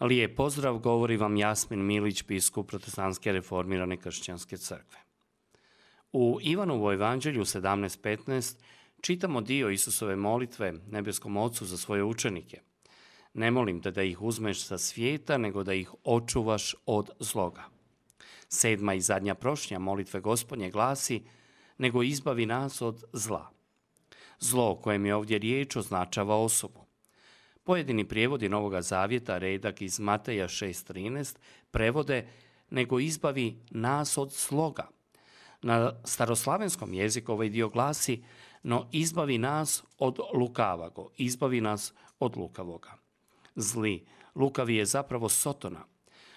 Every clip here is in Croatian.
Lijep pozdrav, govori vam Jasmin Milić, biskup protestantske reformirane kršćanske crkve. U Ivanovu evanđelju 17.15 čitamo dio Isusove molitve nebeskom Ocu za svoje učenike. Ne molim te da ih uzmeš sa svijeta, nego da ih očuvaš od zloga. Sedma i zadnja prošnja molitve gospodnje glasi, nego izbavi nas od zla. Zlo o kojem je ovdje riječ označava osobu. Pojedini prijevodi Novoga Zavjeta, redak iz Mateja 6.13, prevode nego izbavi nas od sloga. Na staroslavenskom jeziku ovaj dio glasi no izbavi nas od lukavago, izbavi nas od lukavoga. Zli, lukavi je zapravo Sotona.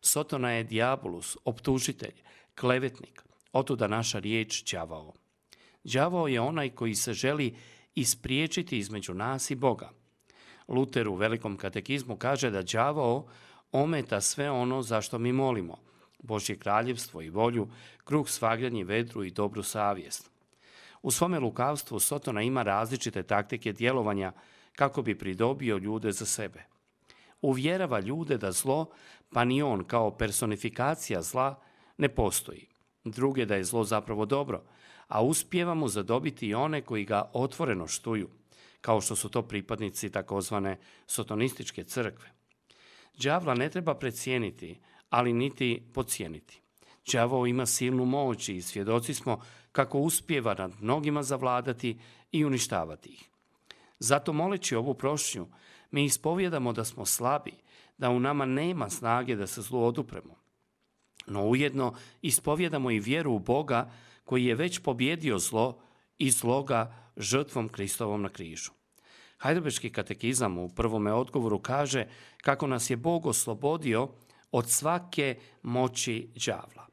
Sotona je diabolus, optužitelj, klevetnik, otuda naša riječ đavao. Đavao je onaj koji se želi ispriječiti između nas i Boga. Luter u velikom katekizmu kaže da đavao ometa sve ono za što mi molimo, Božje kraljevstvo i volju, kruh svagljanje vedru i dobru savjest. U svome lukavstvu Sotona ima različite taktike djelovanja kako bi pridobio ljude za sebe. Uvjerava ljude da zlo, pa ni on kao personifikacija zla, ne postoji. Druge da je zlo zapravo dobro, a uspijeva mu zadobiti i one koji ga otvoreno štuju – kao što su to pripadnici takozvane sotonističke crkve. Đavla ne treba precijeniti, ali niti pocijeniti. Đavo ima silnu moć i svjedoci smo kako uspjeva nad mnogima zavladati i uništavati ih. Zato moleći ovu prošnju, mi ispovjedamo da smo slabi, da u nama nema snage da se zlu odupremo. No ujedno ispovjedamo i vjeru u Boga koji je već pobjedio zlo i zloga žrtvom Kristovom na križu. Hajdelbečki katekizam u prvome odgovoru kaže kako nas je Bog oslobodio od svake moći đavla.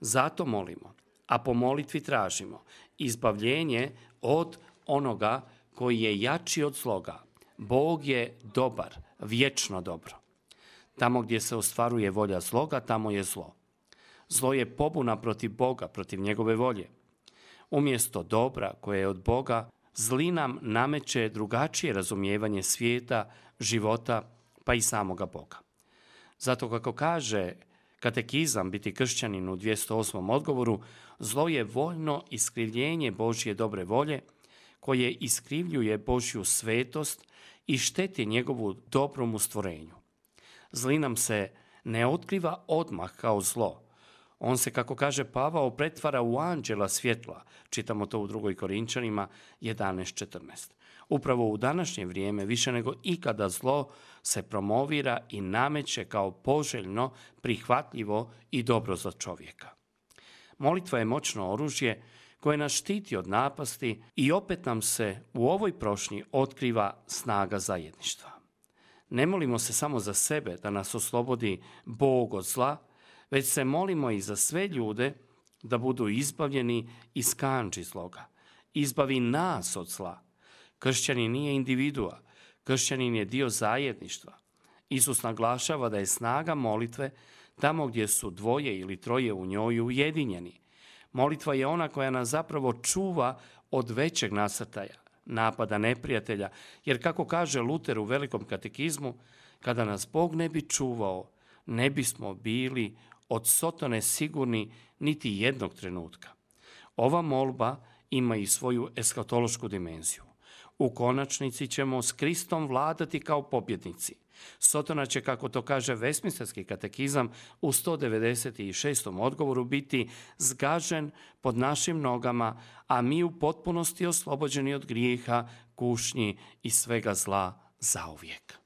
Zato molimo, a po molitvi tražimo izbavljenje od onoga koji je jači od zloga. Bog je dobar, vječno dobro. Tamo gdje se ostvaruje volja zloga, tamo je zlo. Zlo je pobuna protiv Boga, protiv njegove volje. Umjesto dobra koje je od Boga, zli nam nameće drugačije razumijevanje svijeta, života, pa i samoga Boga. Zato kako kaže katekizam biti kršćanin u 208. odgovoru, zlo je voljno iskrivljenje Božje dobre volje, koje iskrivljuje Božju svetost i šteti njegovu dobromu stvorenju. Zli nam se ne otkriva odmah kao zlo, on se, kako kaže Pavao, pretvara u anđela svjetla. Čitamo to u drugoj Korinčanima 11.14. Upravo u današnje vrijeme više nego ikada zlo se promovira i nameće kao poželjno, prihvatljivo i dobro za čovjeka. Molitva je moćno oružje koje nas štiti od napasti i opet nam se u ovoj prošnji otkriva snaga zajedništva. Ne molimo se samo za sebe da nas oslobodi Bog od zla, već se molimo i za sve ljude da budu izbavljeni iz kanči zloga. Izbavi nas od zla. Kršćanin nije individua, kršćanin je dio zajedništva. Isus naglašava da je snaga molitve tamo gdje su dvoje ili troje u njoj ujedinjeni. Molitva je ona koja nas zapravo čuva od većeg nasrtaja, napada neprijatelja, jer kako kaže Luter u velikom katekizmu, kada nas Bog ne bi čuvao, ne bismo bili od Sotone sigurni niti jednog trenutka. Ova molba ima i svoju eskatološku dimenziju. U konačnici ćemo s Kristom vladati kao pobjednici. Sotona će, kako to kaže Vesmistarski katekizam, u 196. odgovoru biti zgažen pod našim nogama, a mi u potpunosti oslobođeni od grijeha, kušnji i svega zla zauvijek.